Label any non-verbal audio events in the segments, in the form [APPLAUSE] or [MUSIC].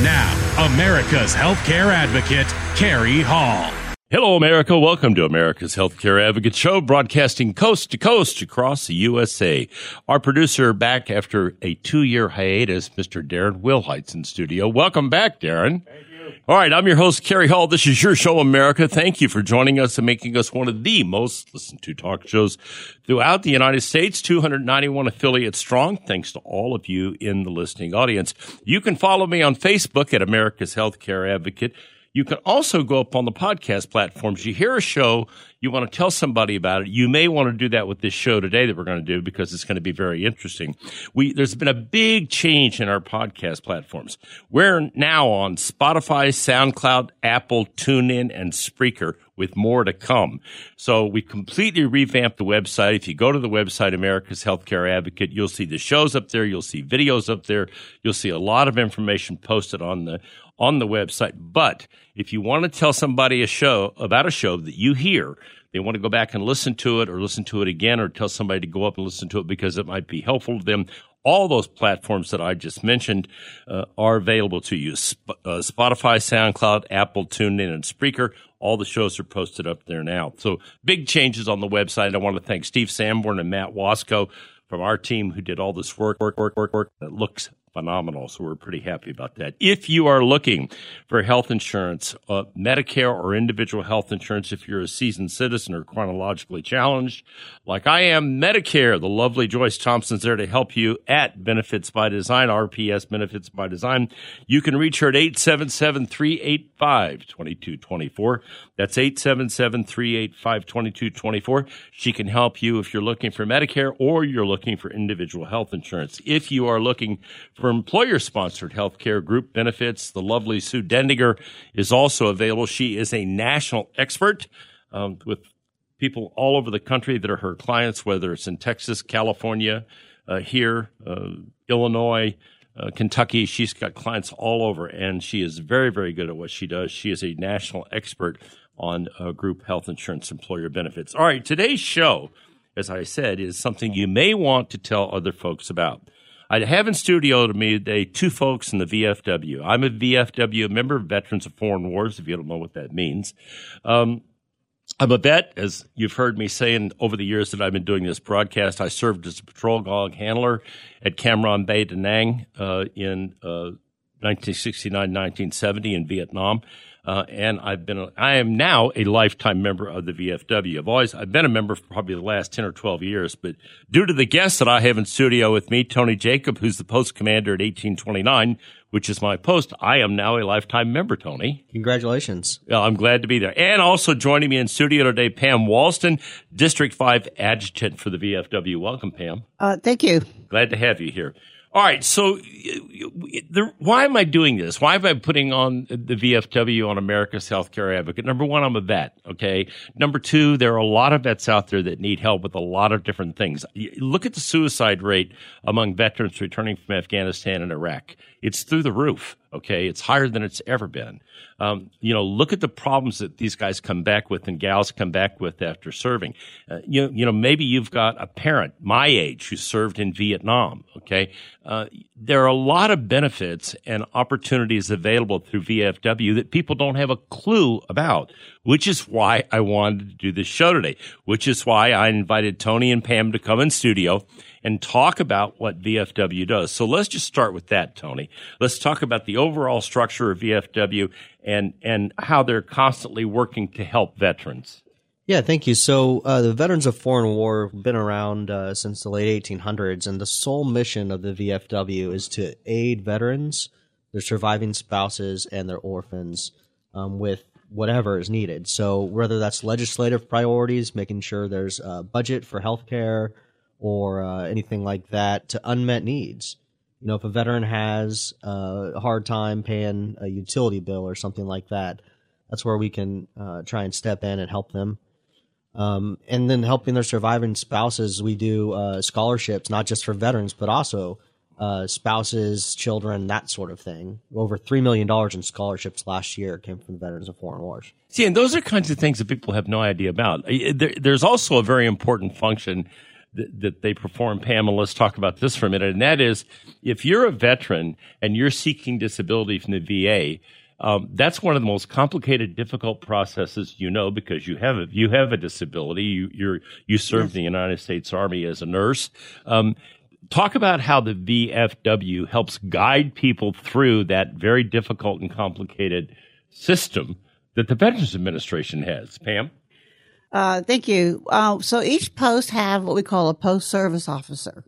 And now, America's healthcare advocate, Carrie Hall. Hello, America. Welcome to America's Healthcare Advocate Show, broadcasting coast to coast across the USA. Our producer back after a two year hiatus, Mr. Darren Wilhite's in studio. Welcome back, Darren. All right, I'm your host, Kerry Hall. This is your show, America. Thank you for joining us and making us one of the most listened to talk shows throughout the United States, 291 affiliates strong. Thanks to all of you in the listening audience. You can follow me on Facebook at America's Healthcare Advocate. You can also go up on the podcast platforms. You hear a show, you want to tell somebody about it. You may want to do that with this show today that we're going to do because it's going to be very interesting. We, there's been a big change in our podcast platforms. We're now on Spotify, SoundCloud, Apple, TuneIn, and Spreaker with more to come. So we completely revamped the website. If you go to the website, America's Healthcare Advocate, you'll see the shows up there. You'll see videos up there. You'll see a lot of information posted on the, on the website. But if you want to tell somebody a show about a show that you hear, they want to go back and listen to it or listen to it again or tell somebody to go up and listen to it because it might be helpful to them. All those platforms that I just mentioned uh, are available to you. Sp- uh, Spotify, SoundCloud, Apple, TuneIn, and Spreaker. All the shows are posted up there now. So big changes on the website. I want to thank Steve Sanborn and Matt Wasco from our team who did all this work, work, work, work, work. It looks phenomenal. So we're pretty happy about that. If you are looking for health insurance, uh, Medicare or individual health insurance, if you're a seasoned citizen or chronologically challenged, like I am, Medicare, the lovely Joyce Thompson's there to help you at Benefits by Design, RPS Benefits by Design. You can reach her at 877 385 2224. That's 877 385 2224. She can help you if you're looking for Medicare or you're looking for individual health insurance. If you are looking for employer sponsored healthcare group benefits, the lovely Sue Dendiger is also available. She is a national expert um, with people all over the country that are her clients, whether it's in Texas, California, uh, here, uh, Illinois, uh, Kentucky. She's got clients all over, and she is very, very good at what she does. She is a national expert on uh, group health insurance employer benefits. All right, today's show, as I said, is something you may want to tell other folks about. I have in studio to me today two folks in the VFW. I'm a VFW member, Veterans of Foreign Wars, if you don't know what that means. Um, I'm a vet, as you've heard me saying over the years that I've been doing this broadcast. I served as a patrol dog handler at Cam Ranh Bay, Da Nang uh, in uh, 1969, 1970 in Vietnam. Uh, and I've been, a, I am now a lifetime member of the VFW. I've always, I've been a member for probably the last 10 or 12 years, but due to the guests that I have in studio with me, Tony Jacob, who's the post commander at 1829, which is my post, I am now a lifetime member, Tony. Congratulations. Well, I'm glad to be there. And also joining me in studio today, Pam Walston, District 5 Adjutant for the VFW. Welcome, Pam. Uh, thank you. Glad to have you here. All right. So, the, why am I doing this? Why am I putting on the VFW on America's Healthcare Advocate? Number one, I'm a vet. Okay. Number two, there are a lot of vets out there that need help with a lot of different things. Look at the suicide rate among veterans returning from Afghanistan and Iraq. It's through the roof. Okay. It's higher than it's ever been. Um, you know, look at the problems that these guys come back with and gals come back with after serving. Uh, you, know, you know, maybe you've got a parent my age who served in Vietnam. Okay. Uh, there are a lot of benefits and opportunities available through VFW that people don't have a clue about, which is why I wanted to do this show today, which is why I invited Tony and Pam to come in studio and talk about what VFW does. So let's just start with that, Tony. Let's talk about the overall structure of VFW and, and how they're constantly working to help veterans. Yeah, thank you. So, uh, the Veterans of Foreign War have been around uh, since the late 1800s, and the sole mission of the VFW is to aid veterans, their surviving spouses, and their orphans um, with whatever is needed. So, whether that's legislative priorities, making sure there's a budget for health care or uh, anything like that, to unmet needs. You know, if a veteran has uh, a hard time paying a utility bill or something like that, that's where we can uh, try and step in and help them. Um, and then helping their surviving spouses, we do uh, scholarships, not just for veterans, but also uh, spouses, children, that sort of thing. Over $3 million in scholarships last year came from Veterans of Foreign Wars. See, and those are kinds of things that people have no idea about. There, there's also a very important function that, that they perform. Pam, let's talk about this for a minute. And that is if you're a veteran and you're seeking disability from the VA, um, that's one of the most complicated, difficult processes you know because you have a, you have a disability. You you're, you served yes. the United States Army as a nurse. Um, talk about how the VFW helps guide people through that very difficult and complicated system that the Veterans Administration has. Pam. Uh, thank you. Uh, so each post have what we call a post service officer,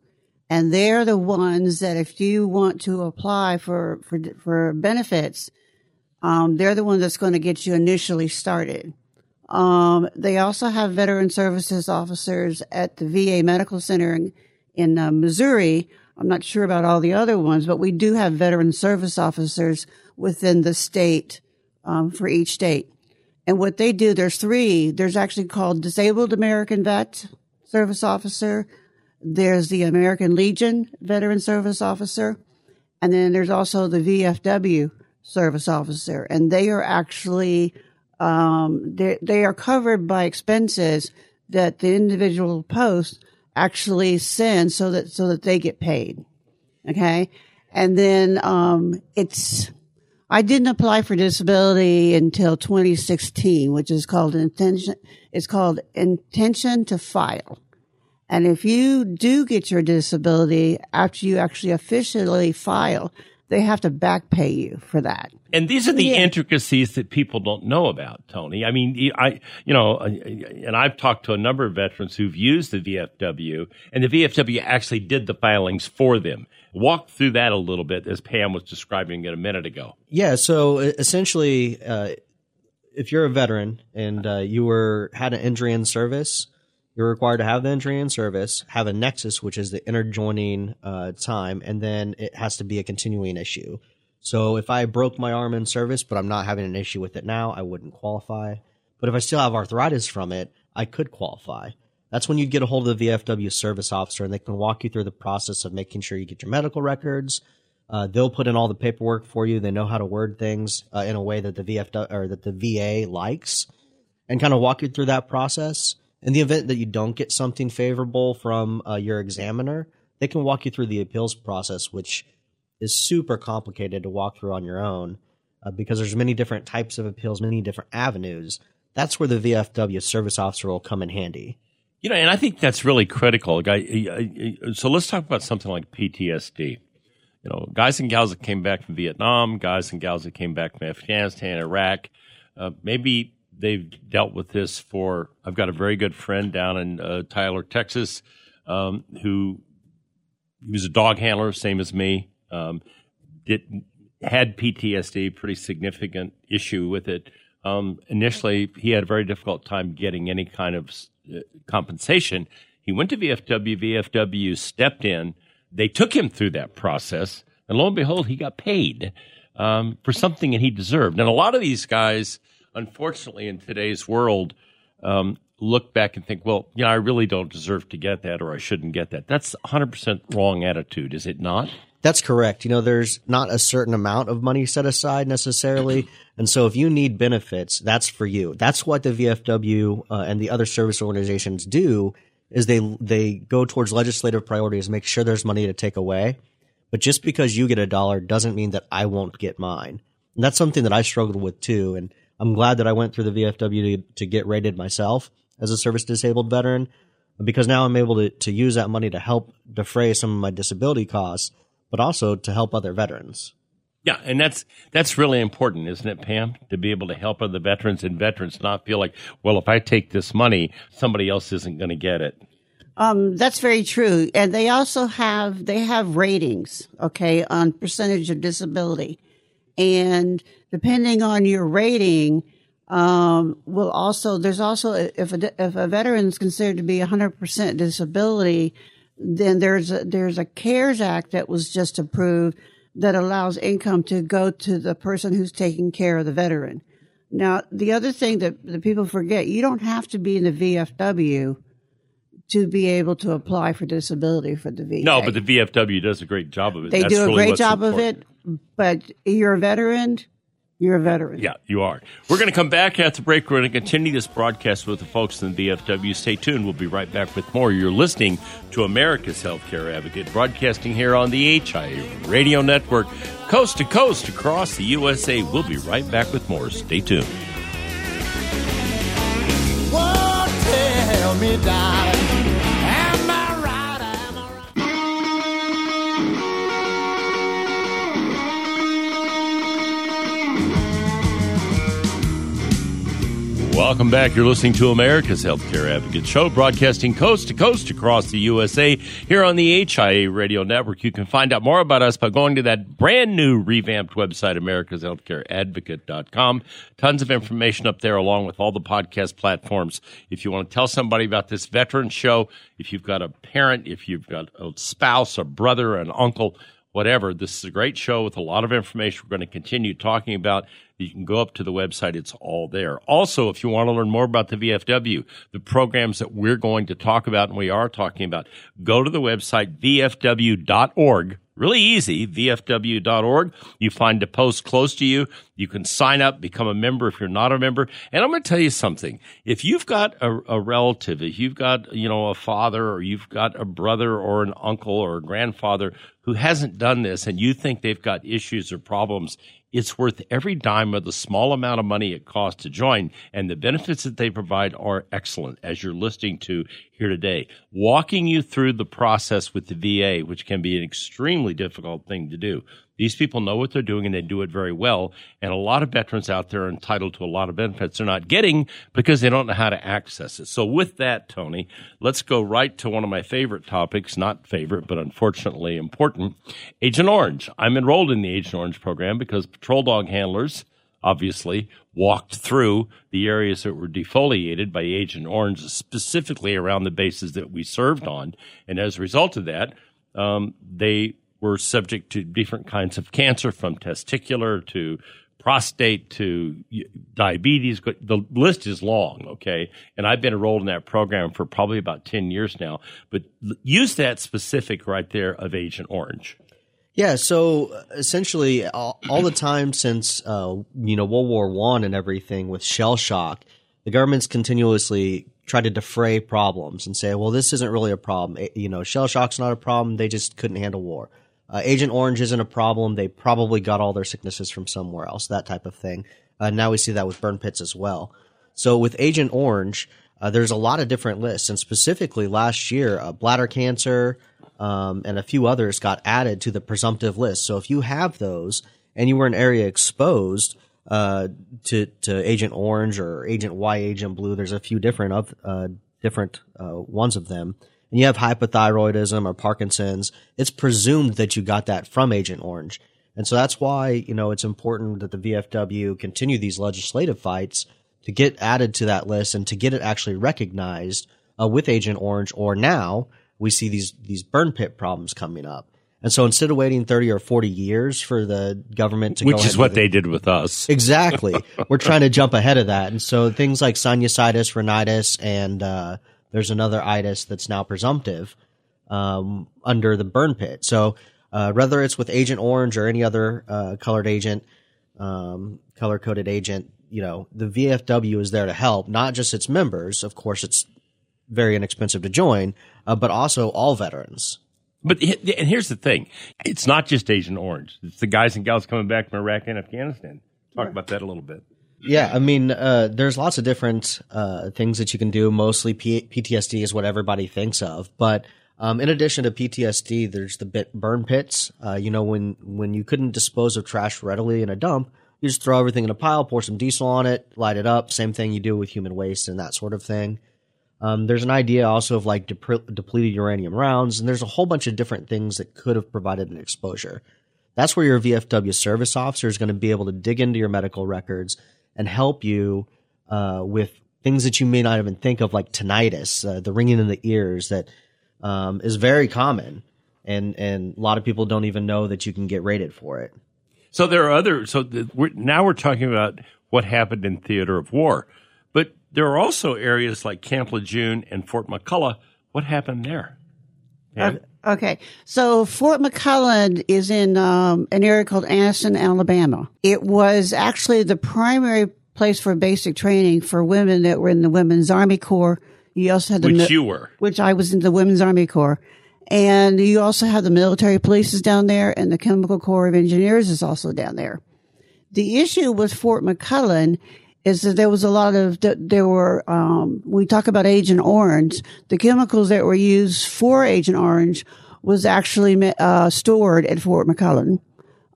and they're the ones that if you want to apply for for for benefits um, they're the ones that's going to get you initially started. Um, they also have veteran services officers at the VA Medical Center in, in uh, Missouri. I'm not sure about all the other ones, but we do have veteran service officers within the state um, for each state. And what they do, there's three. There's actually called Disabled American Vet Service Officer. There's the American Legion Veteran Service Officer. And then there's also the VFW service officer, and they are actually um, they are covered by expenses that the individual post actually sends so that so that they get paid. Okay, and then um, it's I didn't apply for disability until 2016, which is called intention. It's called intention to file. And if you do get your disability after you actually officially file, they have to back pay you for that. And these are the yeah. intricacies that people don't know about, Tony. I mean, I, you know, uh, and I've talked to a number of veterans who've used the VFW, and the VFW actually did the filings for them. Walk through that a little bit, as Pam was describing it a minute ago. Yeah. So essentially, uh, if you're a veteran and uh, you were had an injury in service, you're required to have the injury in service, have a nexus, which is the interjoining uh, time, and then it has to be a continuing issue. So if I broke my arm in service, but I'm not having an issue with it now, I wouldn't qualify. But if I still have arthritis from it, I could qualify. That's when you'd get a hold of the VFW service officer, and they can walk you through the process of making sure you get your medical records. Uh, they'll put in all the paperwork for you. They know how to word things uh, in a way that the VFW or that the VA likes, and kind of walk you through that process in the event that you don't get something favorable from uh, your examiner, they can walk you through the appeals process, which is super complicated to walk through on your own uh, because there's many different types of appeals, many different avenues. That's where the VFW service officer will come in handy. You know, and I think that's really critical. So let's talk about something like PTSD. You know, guys and gals that came back from Vietnam, guys and gals that came back from Afghanistan, Iraq, uh, maybe they've dealt with this for. I've got a very good friend down in uh, Tyler, Texas, um, who he was a dog handler, same as me. Um, did had PTSD, pretty significant issue with it. Um, initially, he had a very difficult time getting any kind of uh, compensation. He went to VFW. VFW stepped in. They took him through that process, and lo and behold, he got paid um, for something that he deserved. And a lot of these guys unfortunately, in today's world, um, look back and think, well, know, I really don't deserve to get that or I shouldn't get that. That's 100% wrong attitude, is it not? That's correct. You know, there's not a certain amount of money set aside necessarily. [CLEARS THROAT] And so if you need benefits, that's for you. That's what the VFW uh, and the other service organizations do is they they go towards legislative priorities, make sure there's money to take away. But just because you get a dollar doesn't mean that I won't get mine. And that's something that I struggled with too. And I'm glad that I went through the VFW to, to get rated myself as a service disabled veteran because now I'm able to, to use that money to help defray some of my disability costs, but also to help other veterans. Yeah, and that's that's really important, isn't it, Pam? To be able to help other veterans and veterans not feel like, well, if I take this money, somebody else isn't going to get it. Um, that's very true. And they also have, they have ratings, okay, on percentage of disability. And depending on your rating, um, will also, there's also, if a, if a veteran is considered to be 100% disability, then there's a, there's a CARES Act that was just approved that allows income to go to the person who's taking care of the veteran. Now, the other thing that, that people forget, you don't have to be in the VFW to be able to apply for disability for the VA. No, but the VFW does a great job of it. they That's do a really great job important. of it. But you're a veteran, you're a veteran. Yeah, you are. We're going to come back after the break. We're going to continue this broadcast with the folks in the VFW. Stay tuned. We'll be right back with more. You're listening to America's Healthcare Advocate, broadcasting here on the HIA Radio Network, coast to coast across the USA. We'll be right back with more. Stay tuned. Whoa, tell me, darling, Welcome back. You're listening to America's Healthcare Advocate Show, broadcasting coast to coast across the USA here on the HIA Radio Network. You can find out more about us by going to that brand new revamped website, americashealthcareadvocate.com. Tons of information up there along with all the podcast platforms. If you want to tell somebody about this veteran show, if you've got a parent, if you've got a spouse, a brother, an uncle, whatever. This is a great show with a lot of information we're going to continue talking about. You can go up to the website, it's all there. Also, if you want to learn more about the VFW, the programs that we're going to talk about and we are talking about, go to the website vfw.org. Really easy, vfw.org. You find a post close to you. You can sign up, become a member if you're not a member. And I'm going to tell you something. If you've got a, a relative, if you've got, you know, a father or you've got a brother or an uncle or a grandfather who hasn't done this and you think they've got issues or problems, it's worth every dime of the small amount of money it costs to join. And the benefits that they provide are excellent, as you're listening to here today. Walking you through the process with the VA, which can be an extremely difficult thing to do. These people know what they're doing and they do it very well. And a lot of veterans out there are entitled to a lot of benefits they're not getting because they don't know how to access it. So with that, Tony, let's go right to one of my favorite topics, not favorite, but unfortunately important. Agent Orange. I'm enrolled in the Agent Orange program because patrol dog handlers obviously walked through the areas that were defoliated by Agent Orange, specifically around the bases that we served on. And as a result of that, um, they were subject to different kinds of cancer from testicular to prostate to diabetes. The list is long, okay? And I've been enrolled in that program for probably about 10 years now. But use that specific right there of Agent Orange. Yeah, so uh, essentially, all, all the time since uh, you know World War One and everything with shell shock, the government's continuously tried to defray problems and say, "Well, this isn't really a problem. Eh, You know, shell shock's not a problem. They just couldn't handle war. Uh, Agent Orange isn't a problem. They probably got all their sicknesses from somewhere else. That type of thing. Uh, now we see that with burn pits as well. So with Agent Orange, uh, there's a lot of different lists, and specifically last year, uh, bladder cancer um, and a few others got added to the presumptive list. So if you have those and you were an area exposed uh, to to Agent Orange or Agent White, Agent Blue, there's a few different of uh, different uh, ones of them. And you have hypothyroidism or Parkinson's. It's presumed that you got that from Agent Orange, and so that's why you know it's important that the VFW continue these legislative fights to get added to that list and to get it actually recognized uh, with Agent Orange. Or now we see these these burn pit problems coming up. And so instead of waiting 30 or 40 years for the government to go Which is what they did with us. Exactly. [LAUGHS] We're trying to jump ahead of that. And so things like sinusitis, rhinitis, and uh, there's another itis that's now presumptive um, under the burn pit. So uh, whether it's with Agent Orange or any other uh, colored agent, um, color coded agent, you know, the VFW is there to help, not just its members. Of course, it's very inexpensive to join, uh, but also all veterans. But and here's the thing: it's not just Agent Orange. It's the guys and gals coming back from Iraq and Afghanistan. Talk about that a little bit. Yeah, I mean, uh, there's lots of different uh, things that you can do. Mostly P- PTSD is what everybody thinks of, but Um, in addition to PTSD, there's the bit burn pits. Uh, you know, when when you couldn't dispose of trash readily in a dump, you just throw everything in a pile, pour some diesel on it, light it up. Same thing you do with human waste and that sort of thing. Um, there's an idea also of like depre- depleted uranium rounds, and there's a whole bunch of different things that could have provided an exposure. That's where your VFW service officer is going to be able to dig into your medical records and help you uh, with things that you may not even think of, like tinnitus, uh, the ringing in the ears that um, is very common, and and a lot of people don't even know that you can get rated for it. So there are other. So the, we're, now we're talking about what happened in theater of war, there are also areas like Camp Lejeune and Fort McCullough. What happened there? Pam? Okay, so Fort McCullough is in um, an area called Anniston, Alabama. It was actually the primary place for basic training for women that were in the Women's Army Corps. You also had the Which mi- you were. which I was in the Women's Army Corps. And you also have the military police is down there and the Chemical Corps of Engineers is also down there. The issue with Fort McCullough is that there was a lot of, there were, um, we talk about Agent Orange. The chemicals that were used for Agent Orange was actually uh, stored at Fort McCullough.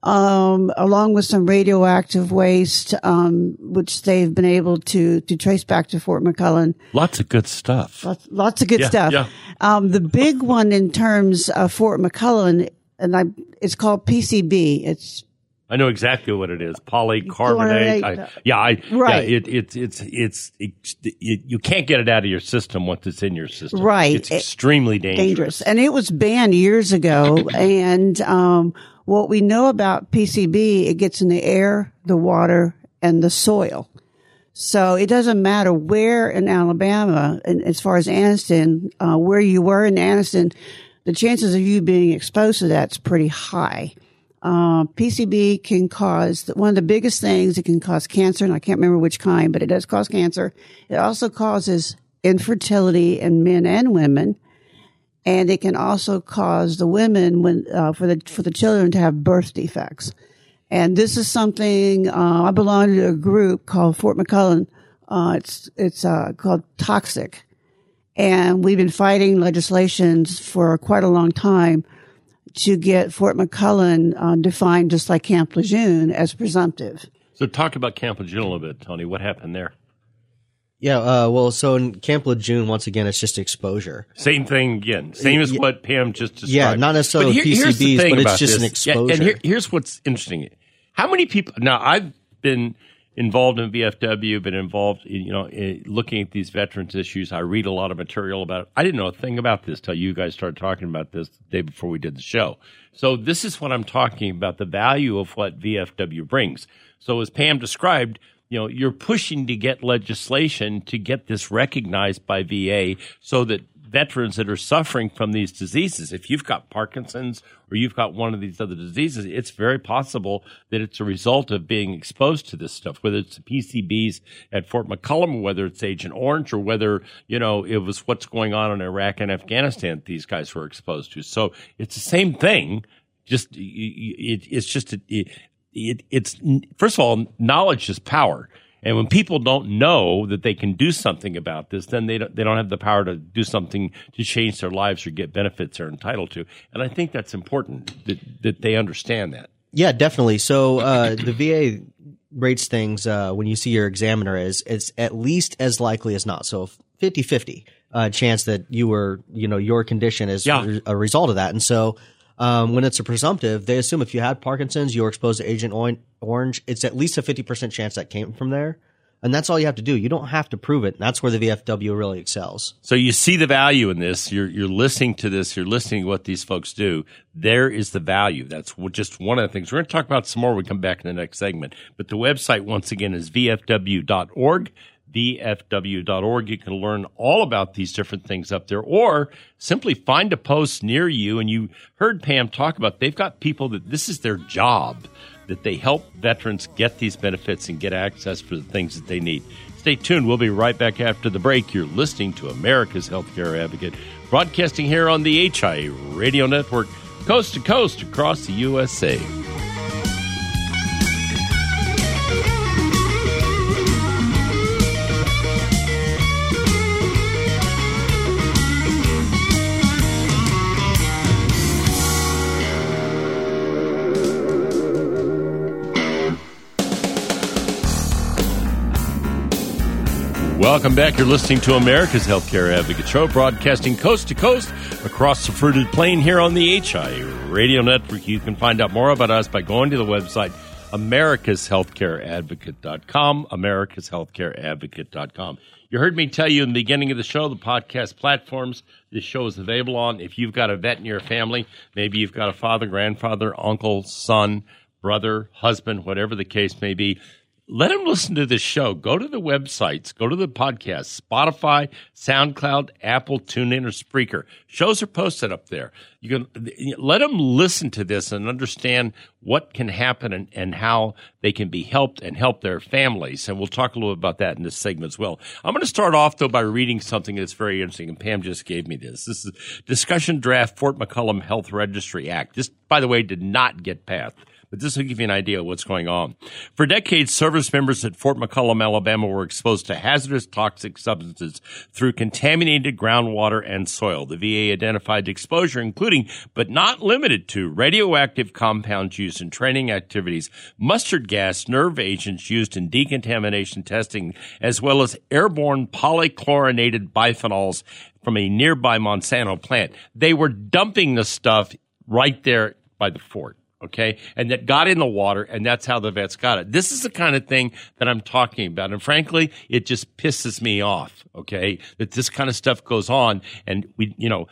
Um, along with some radioactive waste, um, which they've been able to, to trace back to Fort McCullough. Lots of good stuff. Lots, lots of good Yeah, stuff. yeah. Um, the big one in terms of Fort McCullough, and I, it's called PCB. It's I know exactly what it is. Polycarbonate. I, yeah, I, Right. Yeah, it, it's it's it's it's it, you can't get it out of your system once it's in your system. Right. It's It- extremely dangerous. dangerous. And it was banned years ago. and um, what we know about PCB, it gets in the air, the water, and the soil. So it doesn't matter where in Alabama, and as far as Anniston, uh, where you were in Anniston, the chances of you being exposed to that's pretty high. Uh, PCB can cause one of the biggest things. It can cause cancer, and I can't remember which kind, but it does cause cancer. It also causes infertility in men and women, and it can also cause the women when uh, for the for the children to have birth defects. And this is something uh, I belong to a group called Fort McCullough. Uh, it's it's uh, called Toxic, and we've been fighting legislations for quite a long time to get Fort McCullough uh, defined just like Camp Lejeune as presumptive. So talk about Camp Lejeune a little bit, Tony. What happened there? Yeah, uh, well, so in Camp Lejeune, once again, it's just exposure. Same thing again. Same as Yeah. what Pam just described. Yeah, not necessarily But here's the PCBs, but it's about just an this. Yeah, and here, here's what's interesting. How many people? Now, I've been involved in VFW, been involved, in, you know, in looking at these veterans issues. I read a lot of material about it. I didn't know a thing about this till you guys started talking about this the day before we did the show. So this is what I'm talking about: the value of what VFW brings. So as Pam described, you know, you're pushing to get legislation to get this recognized by VA so that veterans that are suffering from these diseases, if you've got Parkinson's or you've got one of these other diseases, it's very possible that it's a result of being exposed to this stuff, whether it's the PCBs at Fort McCullum, whether it's Agent Orange, or whether, you know, it was what's going on in Iraq and Afghanistan that these guys were exposed to. So it's the same thing. Just, it, it's just, it, it, it's first of all, knowledge is power. And when people don't know that they can do something about this, then they don't, they don't have the power to do something to change their lives or get benefits they're entitled to. And I think that's important that, that they understand that. Yeah, definitely. So uh, the VA rates things uh, when you see your examiner as it's at least as likely as not. So 50-50 uh, chance that you were, you know, your condition is Yeah. a result of that. And so um, when it's a presumptive, they assume if you had Parkinson's, you were exposed to Agent Orange. It's at least a 50% chance that came from there. And that's all you have to do. You don't have to prove it. And that's where the VFW really excels. So you see the value in this. You're, you're listening to this. You're listening to what these folks do. There is the value. That's just one of the things. We're going to talk about some more when we come back in the next segment. But the website, once again, is vfw.org. VFW.org. You can learn all about these different things up there, or simply find a post near you. And you heard Pam talk about they've got people that this is their job, that they help veterans get these benefits and get access for the things that they need. Stay tuned. We'll be right back after the break. You're listening to America's Healthcare Advocate, broadcasting here on the HIA Radio Network, coast to coast across the USA. Welcome back. You're listening to America's Healthcare Advocate Show, broadcasting coast to coast across the fruited plain here on the HI Radio Network. You can find out more about us by going to the website americashealthcareadvocate.com, americashealthcareadvocate.com. You heard me tell you in the beginning of the show the podcast platforms this show is available on. If you've got a vet in your family, maybe you've got a father, grandfather, uncle, son, brother, husband, whatever the case may be, let them listen to this show. Go to the websites, go to the podcast, Spotify, SoundCloud, Apple, TuneIn, or Spreaker. Shows are posted up there. You can let them listen to this and understand what can happen and, and how they can be helped and help their families. And we'll talk a little about that in this segment as well. I'm going to start off though by reading something that's very interesting. And Pam just gave me this. This is discussion draft Fort McCollum Health Registry Act. This, by the way, did not get passed but this will give you an idea of what's going on. For decades, service members at Fort McCollum, Alabama were exposed to hazardous toxic substances through contaminated groundwater and soil. The VA identified exposure including, but not limited to, radioactive compounds used in training activities, mustard gas, nerve agents used in decontamination testing, as well as airborne polychlorinated biphenyls from a nearby Monsanto plant. They were dumping the stuff right there by the fort okay, and that got in the water, and that's how the vets got it. This is the kind of thing that I'm talking about, and frankly, it just pisses me off, okay, that this kind of stuff goes on, and we, you know,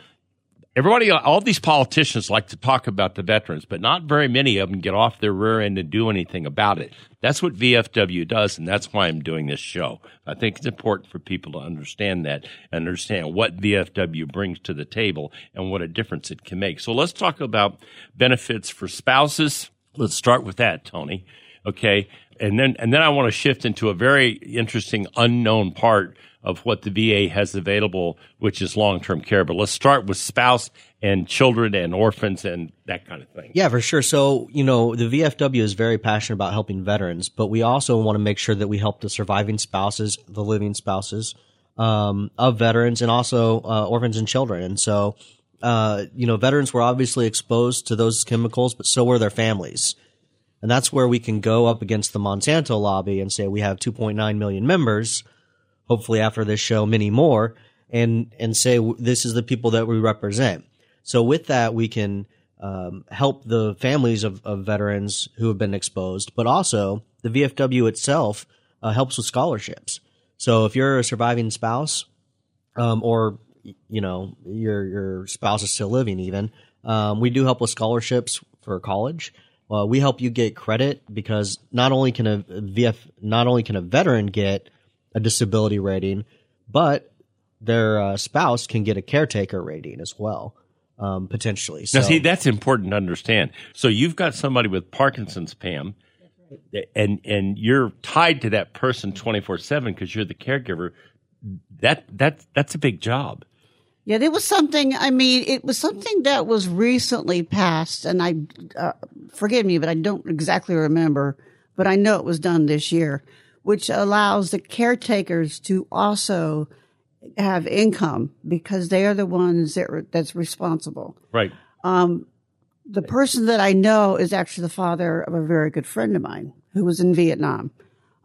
everybody, all these politicians like to talk about the veterans, but not very many of them get off their rear end and do anything about it. That's what VFW does, and that's why I'm doing this show. I think it's important for people to understand that and understand what VFW brings to the table and what a difference it can make. So let's talk about benefits for spouses. Let's start with that, Tony. Okay. And then, and then I want to shift into a very interesting unknown part of what the VA has available, which is long term care. But let's start with spouse and children and orphans and that kind of thing. Yeah, for sure. So, you know, the VFW is very passionate about helping veterans, but we also want to make sure that we help the surviving spouses, the living spouses um, of veterans, and also uh, orphans and children. And so, uh, you know, veterans were obviously exposed to those chemicals, but so were their families. And that's where we can go up against the Monsanto lobby and say we have 2.9 million members hopefully after this show, many more, and and say this is the people that we represent. So with that, we can um, help the families of, of veterans who have been exposed, but also the VFW itself uh, helps with scholarships. So if you're a surviving spouse, um, or you know your your spouse is still living, even um, we do help with scholarships for college. Uh, we help you get credit because not only can a VF, not only can a veteran get a disability rating, but their uh, spouse can get a caretaker rating as well, um, potentially. So, now, see, that's important to understand. So you've got somebody with Parkinson's, Pam, and and you're tied to that person twenty four seven because you're the caregiver. That that that's a big job. Yeah, there was something. I mean, it was something that was recently passed, and I uh, forgive me, but I don't exactly remember. But I know it was done this year which allows the caretakers to also have income because they are the ones that that's responsible. Right. Um, the person that I know is actually the father of a very good friend of mine who was in Vietnam.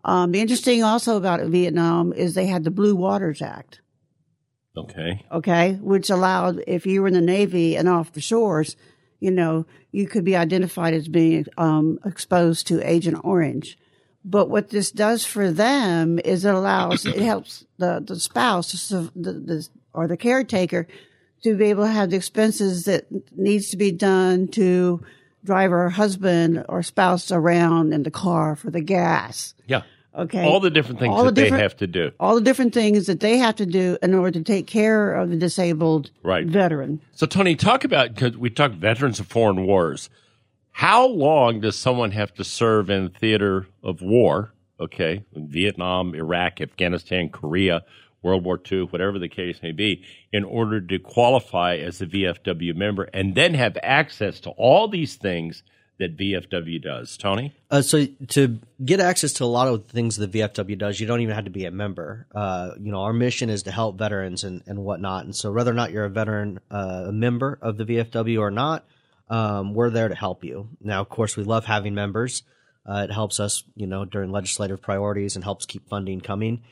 Um, the interesting also about Vietnam is they had the Blue Waters Act. Okay. Okay, which allowed if you were in the Navy and off the shores, you know, you could be identified as being um, exposed to Agent Orange. But what this does for them is it allows, it helps the, the spouse the, the, or the caretaker to be able to have the expenses that needs to be done to drive her husband or spouse around in the car for the gas. Yeah. Okay. All the different things all that the they have to do. All the different things that they have to do in order to take care of the disabled right. veteran. So, Tony, talk about, because we talked veterans of foreign wars. How long does someone have to serve in theater of war? Okay, in Vietnam, Iraq, Afghanistan, Korea, World War II, whatever the case may be, in order to qualify as a VFW member and then have access to all these things that VFW does. Tony? Uh, so to get access to a lot of the things that VFW does, you don't even have to be a member. Uh, you know, our mission is to help veterans and, and whatnot. And so whether or not you're a veteran, uh, a member of the VFW or not, um, we're there to help you. Now, of course, we love having members. Uh, it helps us, you know, during legislative priorities and helps keep funding coming.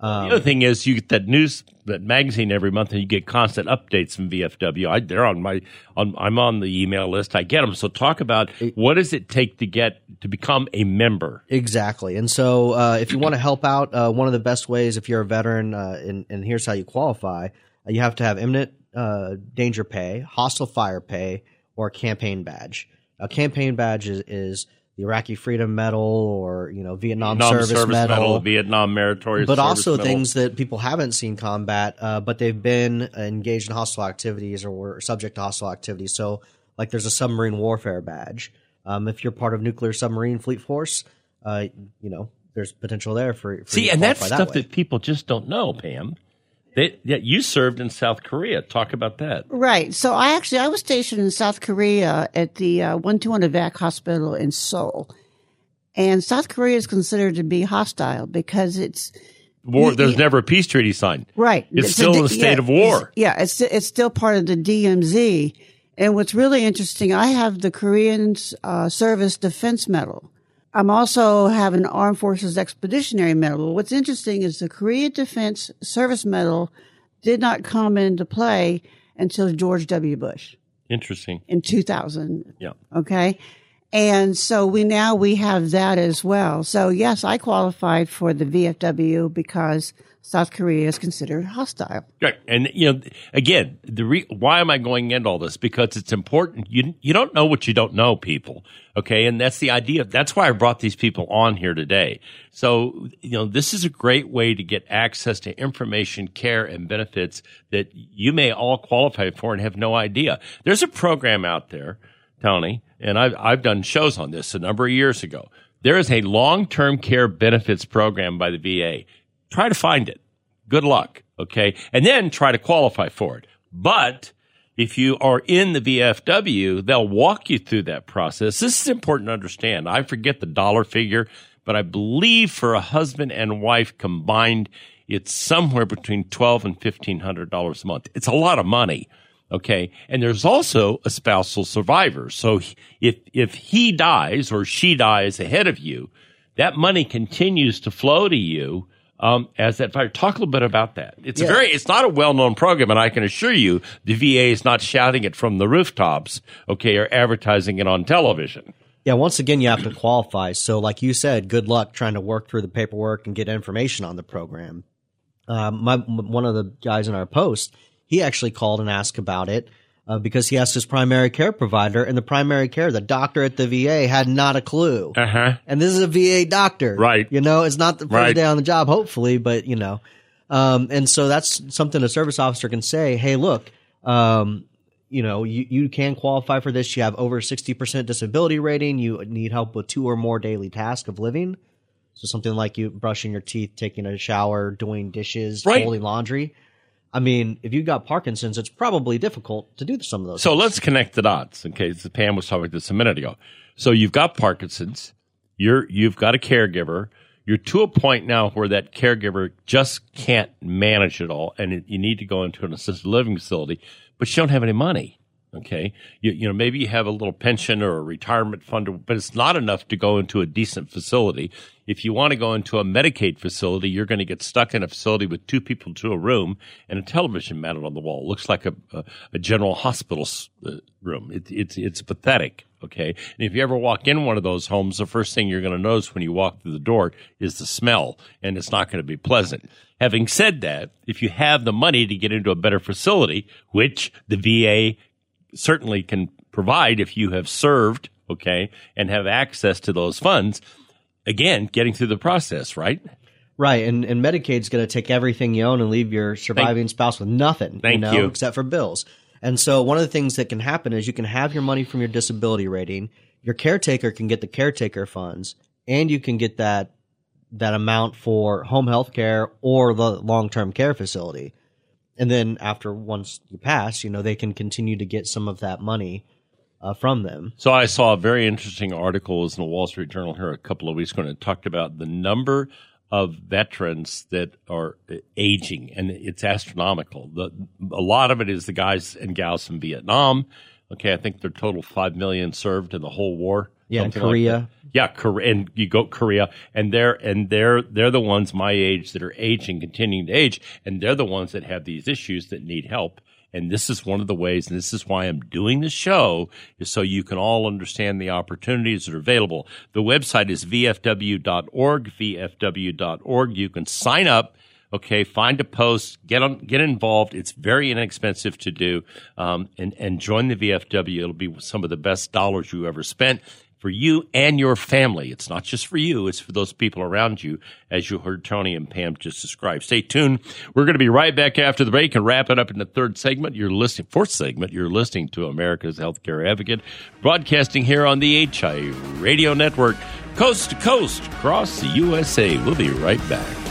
the other thing is, you get that news, that magazine every month, and you get constant updates from VFW. I, they're on my, on, I'm on the email list. I get them. So talk about what does it take to get to become a member? Exactly. And so, uh, if you want to help out, uh, one of the best ways, if you're a veteran, uh, and, and here's how you qualify, uh, you have to have imminent uh, danger pay, hostile fire pay, or a campaign badge. A campaign badge is, is the Iraqi Freedom Medal or you know Vietnam, Vietnam Service, Medal, Vietnam Meritorious, but Service also Medal. things that people haven't seen combat, uh, but they've been engaged in hostile activities or were subject to hostile activities. So, like, there's a submarine warfare badge. Um, if you're part of nuclear submarine fleet force, uh, you know, there's potential there for, for you See, to and that's qualify stuff way. that people just don't know, Pam. That yeah, you served in South Korea. Talk about that. Right. So I actually I was stationed in South Korea at the uh, 121 Evac Hospital in Seoul, and South Korea is considered to be hostile because it's War. There's yeah. never a peace treaty signed. right. It's a still in D- a state yeah, of war. it's- yeah, it's it's still part of the DMZ. And what's really interesting, I have the Korean uh, Service Defense Medal. I'm also have an Armed Forces Expeditionary Medal. What's interesting is the Korea Defense Service Medal did not come into play until George W. Bush Interesting. in 2000. Yeah. Okay. And so we now we have that as well. So yes, I qualified for the VFW because South Korea is considered hostile. Right. And you know, again, the re- why am I going into all this? Because it's important. You you don't know what you don't know, people. Okay, and that's the idea. That's why I brought these people on here today. So you know, this is a great way to get access to information, care, and benefits that you may all qualify for and have no idea. There's a program out there, Tony, and I've I've done shows on this a number of years ago. There is a long term care benefits program by the VA. Try to find it good luck. Okay. And then try to qualify for it. But if you are in the VFW, they'll walk you through that process. This is important to understand. I forget the dollar figure, but I believe for a husband and wife combined, it's somewhere between twelve and fifteen hundred dollars a month. It's a lot of money. Okay. And there's also a spousal survivor. So if, if he dies or she dies ahead of you, that money continues to flow to you um, as that fire. Talk a little bit about that. It's a very, it's not a well-known program, and I can assure you, the VA is not shouting it from the rooftops, okay, or advertising it on television. Yeah, once again, you have to qualify. So, like you said, good luck trying to work through the paperwork and get information on the program. Um, my one of the guys in our post, he actually called and asked about it uh, because he asked his primary care provider, and the primary care, the doctor at the VA, had not a clue. Uh huh. And this is a VA doctor, Right. You know, it's not the first Right. day on the job, hopefully, but you know, um, and so that's something a service officer can say. Hey, look, um, you know, you, you can qualify for this. You have over sixty percent disability rating. You need help with two or more daily tasks of living. So something like you brushing your teeth, taking a shower, doing dishes, Right. folding laundry. I mean, if you've got Parkinson's, it's probably difficult to do some of those. So let's connect the dots. Okay, so Pam was talking about this a minute ago. So you've got Parkinson's. You're you've got a caregiver. You're to a point now where that caregiver just can't manage it all, and it, you need to go into an assisted living facility, but you don't have any money. Okay, you, you know maybe you have a little pension or a retirement fund, but it's not enough to go into a decent facility. If you want to go into a Medicaid facility, you're going to get stuck in a facility with two people to a room and a television mounted on the wall. It looks like a, a, a general hospital uh, room. It, it's it's pathetic. Okay, and if you ever walk in one of those homes, the first thing you're going to notice when you walk through the door is the smell, and it's not going to be pleasant. Having said that, if you have the money to get into a better facility, which the VA certainly can provide if you have served, okay, and have access to those funds. Again, getting through the process, right? Right, and, and Medicaid's going to take everything you own and leave your surviving spouse with nothing, you Thank know, you. except for bills. And so one of the things that can happen is you can have your money from your disability rating, your caretaker can get the caretaker funds, and you can get that that amount for home health care or the long-term care facility. And then after once you pass, you know, they can continue to get some of that money uh, from them. So I saw a very interesting article in the Wall Street Journal here a couple of weeks ago, and it talked about the number of veterans that are aging, and it's astronomical. The, a lot of it is the guys and gals from Vietnam. Okay, I think their total five million served in the whole war. Yeah, Korea. Like. Yeah, Korea, and you go Korea, and they're and they're they're the ones my age that are aging, continuing to age, and they're the ones that have these issues that need help. And this is one of the ways, and this is why I'm doing this show, is so you can all understand the opportunities that are available. The website is vfw.org, vfw.org. You can sign up. Okay, find a post, get on, get involved. It's very inexpensive to do, um, and and join the VFW. It'll be some of the best dollars you ever spent for you and your family. It's not just for you, it's for those people around you, as you heard Tony and Pam just describe. Stay tuned. We're going to be right back after the break and wrap it up in the third segment. You're listening, fourth segment, you're listening to America's Healthcare Advocate, broadcasting here on the HI Radio Network, coast to coast across the USA. We'll be right back.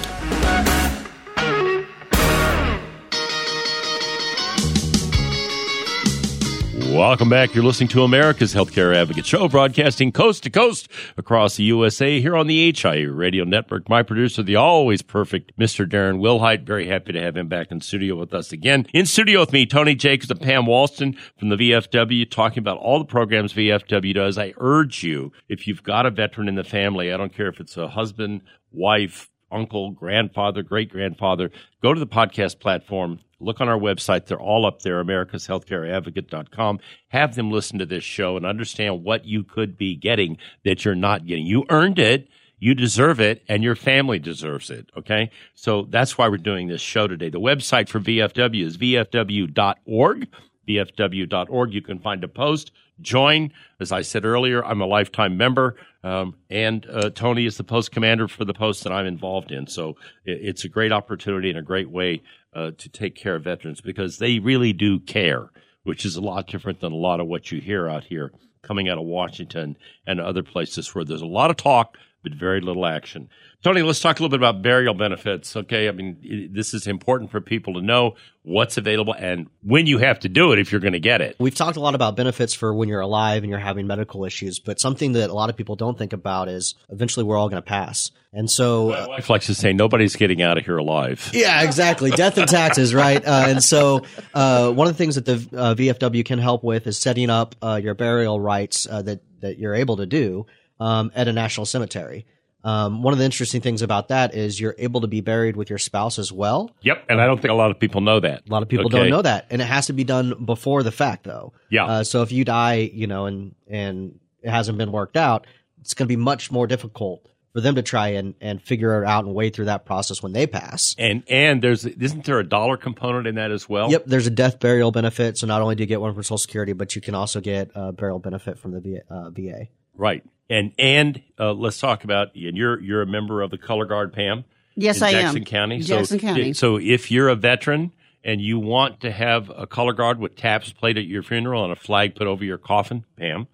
Welcome back. You're listening to America's Healthcare Advocate Show, broadcasting coast to coast across the USA here on the HI Radio Network. My producer, the always perfect Mr. Darren Wilhite. Very happy to have him back in studio with us again. In studio with me, Tony Jacobs and Pam Walston from the VFW, talking about all the programs VFW does. I urge you, if you've got a veteran in the family, I don't care if it's a husband, wife, uncle, grandfather, great grandfather, go to the podcast platform. Look on our website. They're all up there, americashealthcareadvocate.com. Have them listen to this show and understand what you could be getting that you're not getting. You earned it. You deserve it and your family deserves it. Okay. So that's why we're doing this show today. The website for VFW is vfw.org. VFW.org. You can find a post. Join. As I said earlier, I'm a lifetime member, um, and uh, Tony is the post commander for the post that I'm involved in. So it, it's a great opportunity and a great way uh, to take care of veterans because they really do care, which is a lot different than a lot of what you hear out here coming out of Washington and other places where there's a lot of talk but very little action. Tony, let's talk a little bit about burial benefits. Okay, I mean it, this is important for people to know what's available and when you have to do it if you're going to get it. We've talked a lot about benefits for when you're alive and you're having medical issues, but something that a lot of people don't think about is eventually we're all going to pass. And so, My wife likes to say nobody's getting out of here alive. [LAUGHS] yeah, exactly. Death and taxes, right? Uh, and so, uh, one of the things that the uh, VFW can help with is setting up uh, your burial rights uh, that that you're able to do um, at a national cemetery. Um, one of the interesting things about that is you're able to be buried with your spouse as well. Yep, and I don't think a lot of people know that. A lot of people Okay. don't know that, and it has to be done before the fact, though. Yeah. Uh, so if you die, you know, and and it hasn't been worked out, it's going to be much more difficult for them to try and and figure it out and wade through that process when they pass. And and there's isn't there a dollar component in that as well? Yep, there's a death burial benefit. So not only do you get one from Social Security, but you can also get a burial benefit from the V- uh, VA. Right. And and uh, let's talk about and you're you're a member of the color guard, Pam. Yes, I am. Jackson County. Jackson so, County. So if you're a veteran and you want to have a color guard with taps played at your funeral and a flag put over your coffin, Pam,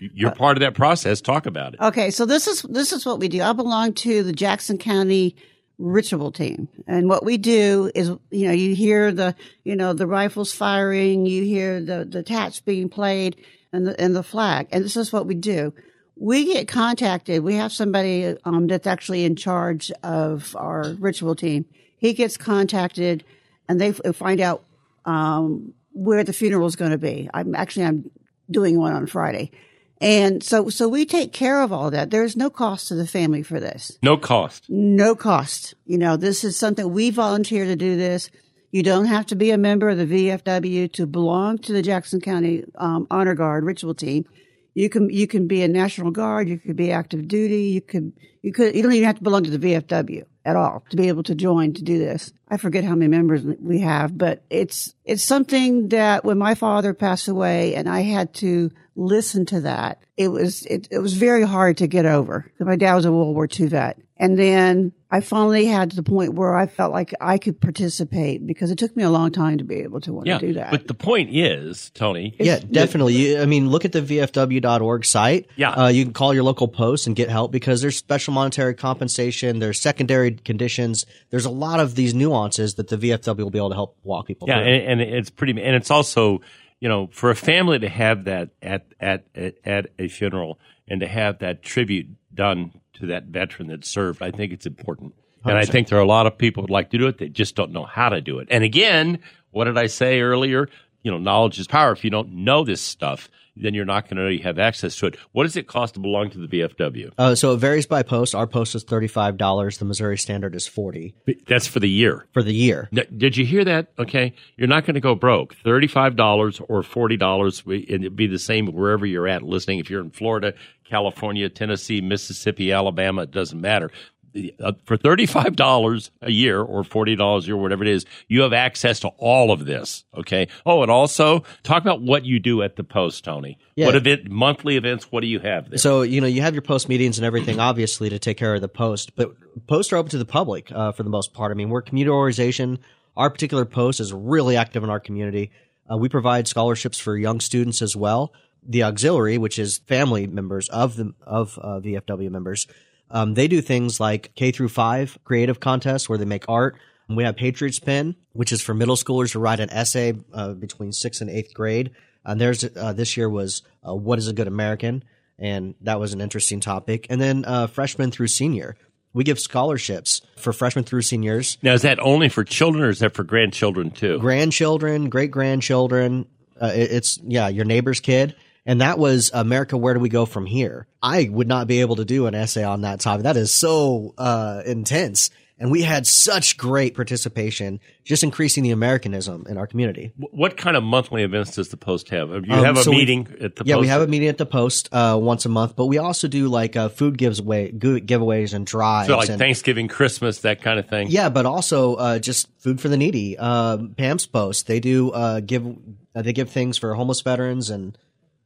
you're Uh, part of that process. Talk about it. Okay, so this is this is what we do. I belong to the Jackson County ritual team, and what we do is, you know, you hear the, you know, the rifles firing, you hear the the taps being played, and the and the flag, and this is what we do. We get contacted. We have somebody um, that's actually in charge of our ritual team. He gets contacted, and they find out um, where the funeral is going to be. I'm actually I'm doing one on Friday. And so, so we take care of all that. There's no cost to the family for this. No cost. No cost. You know, this is something we volunteer to do this. You don't have to be a member of the VFW to belong to the Jackson County um, Honor Guard ritual team. You can you can be a National Guard. You could be active duty. You could you could you don't even have to belong to the VFW at all to be able to join to do this. I forget how many members we have, but it's it's something that when my father passed away and I had to listen to that, it was it, it was very hard to get over. My dad was a World War II vet, and then I finally had to the point where I felt like I could participate because it took me a long time to be able to want Yeah. to do that. But the point is, Tony. Yeah, definitely. You, I mean, look at the VFW.org site. Yeah. Uh, you can call your local post and get help because there's special monetary compensation, there's secondary conditions, there's a lot of these nuances that the VFW will be able to help walk people Yeah, through. and, and it's pretty, and it's also, you know, for a family to have that at at at, at a funeral and to have that tribute done to that veteran that served, I think it's important. And I think there are a lot of people who'd like to do it. They just don't know how to do it. And again, what did I say earlier? You know, knowledge is power. If you don't know this stuff, then you're not going to know you have access to it. What does it cost to belong to the VFW? Uh, so it varies by post. Our post is thirty-five dollars. The Missouri Standard is forty That's for the year. for the year. Now, Did you hear that? Okay, you're not going to go broke. Thirty-five dollars or forty dollars, and it'd be the same wherever you're at listening. If you're in Florida, California, Tennessee, Mississippi, Alabama, it doesn't matter. Uh, For thirty-five dollars a year or forty dollars a year, whatever it is, you have access to all of this. Okay. Oh, and also talk about what you do at the post, Tony. Yeah. What event? Monthly events? What do you have there? So you know you have your post meetings and everything, [CLEARS THROAT] obviously, to take care of the post. But posts are open to the public uh, for the most part. I mean, we're a community organization. Our particular post is really active in our community. Uh, we provide scholarships for young students as well. The auxiliary, which is family members of the of uh, VFW members, um, they do things like K through five creative contests where they make art. We have Patriots Pen, which is for middle schoolers to write an essay uh, between sixth and eighth grade. And there's uh, this year was uh, what is a good American, and that was an interesting topic. And then uh, freshman through senior, we give scholarships for freshmen through seniors, now, is that only for children or is that for grandchildren too? grandchildren, great grandchildren. Uh, it- it's yeah, your neighbor's kid. And that was America. Where do we go from here? I would not be able to do an essay on that topic. That is so uh, intense. And we had such great participation, just increasing the Americanism in our community. What kind of monthly events does the Post have? You Um, have a so we- meeting at the yeah, Post? we have a meeting at the Post uh, once a month, but we also do like uh, food gives away, giveaways and drives. So like and, Thanksgiving, Christmas, that kind of thing. Yeah, but also uh, just food for the needy. Um Pam's Post they do uh, give uh, they give things for homeless veterans and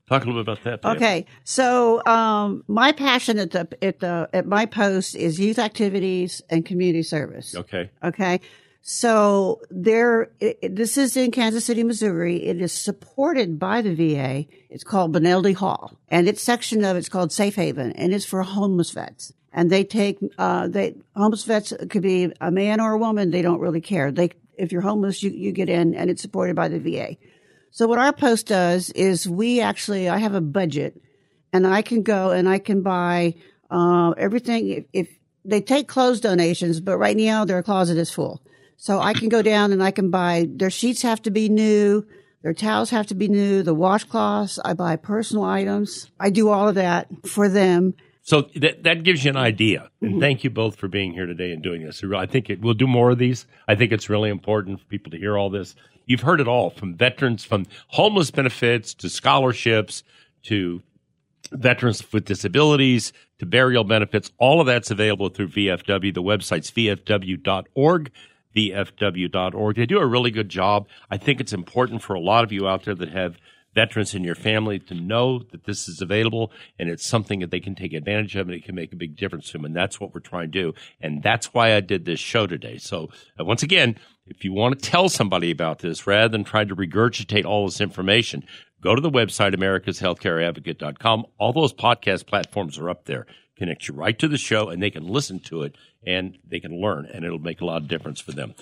Talk a little bit about that. Pam. Okay, so um, my passion at the at the at my post is youth activities and community service. Okay. Okay. So there, it, this is in Kansas City, Missouri. It is supported by the VA. It's called Benilde Hall, and its section of it's called Safe Haven, and it's for homeless vets. And they take, uh, they homeless vets could be a man or a woman. They don't really care. They, if you're homeless, you you get in, and it's supported by the VA. So what our post does is we actually, I have a budget, and I can go and I can buy uh, everything. If, if they take clothes donations, but right now their closet is full. So I can go down and I can buy their sheets have to be new, their towels have to be new, the washcloths. I buy personal items. I do all of that for them. So that that gives you an idea. And thank you both for being here today and doing this. I think it, we'll do more of these. I think it's really important for people to hear all this. You've heard it all from veterans, from homeless benefits to scholarships to veterans with disabilities to burial benefits. All of that's available through VFW. The website's vfw.org. VFW.org. They do a really good job. I think it's important for a lot of you out there that have veterans in your family to know that this is available and it's something that they can take advantage of and it can make a big difference to them. And that's what we're trying to do. And that's why I did this show today. So uh, once again, if you want to tell somebody about this rather than trying to regurgitate all this information, go to the website, americashealthcareadvocate.com. All those podcast platforms are up there. Connect you right to the show and they can listen to it and they can learn and it'll make a lot of difference for them.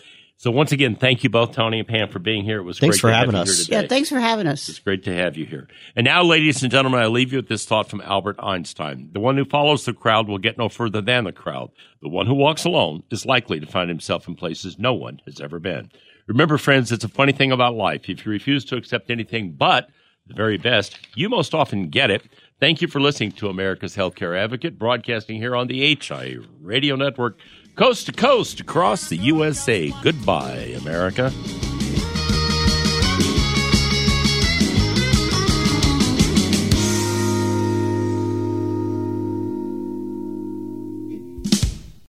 So once again, thank you both, Tony and Pam, for being here. It was Thanks great for to have having you us. here today. Yeah, thanks for having us. It's great to have you here. And now, ladies and gentlemen, I leave you with this thought from Albert Einstein. The one who follows the crowd will get no further than the crowd. The one who walks alone is likely to find himself in places no one has ever been. Remember, friends, it's a funny thing about life. If you refuse to accept anything but the very best, you most often get it. Thank you for listening to America's Healthcare Advocate, broadcasting here on the HI Radio Network, coast to coast across the USA. Goodbye, America.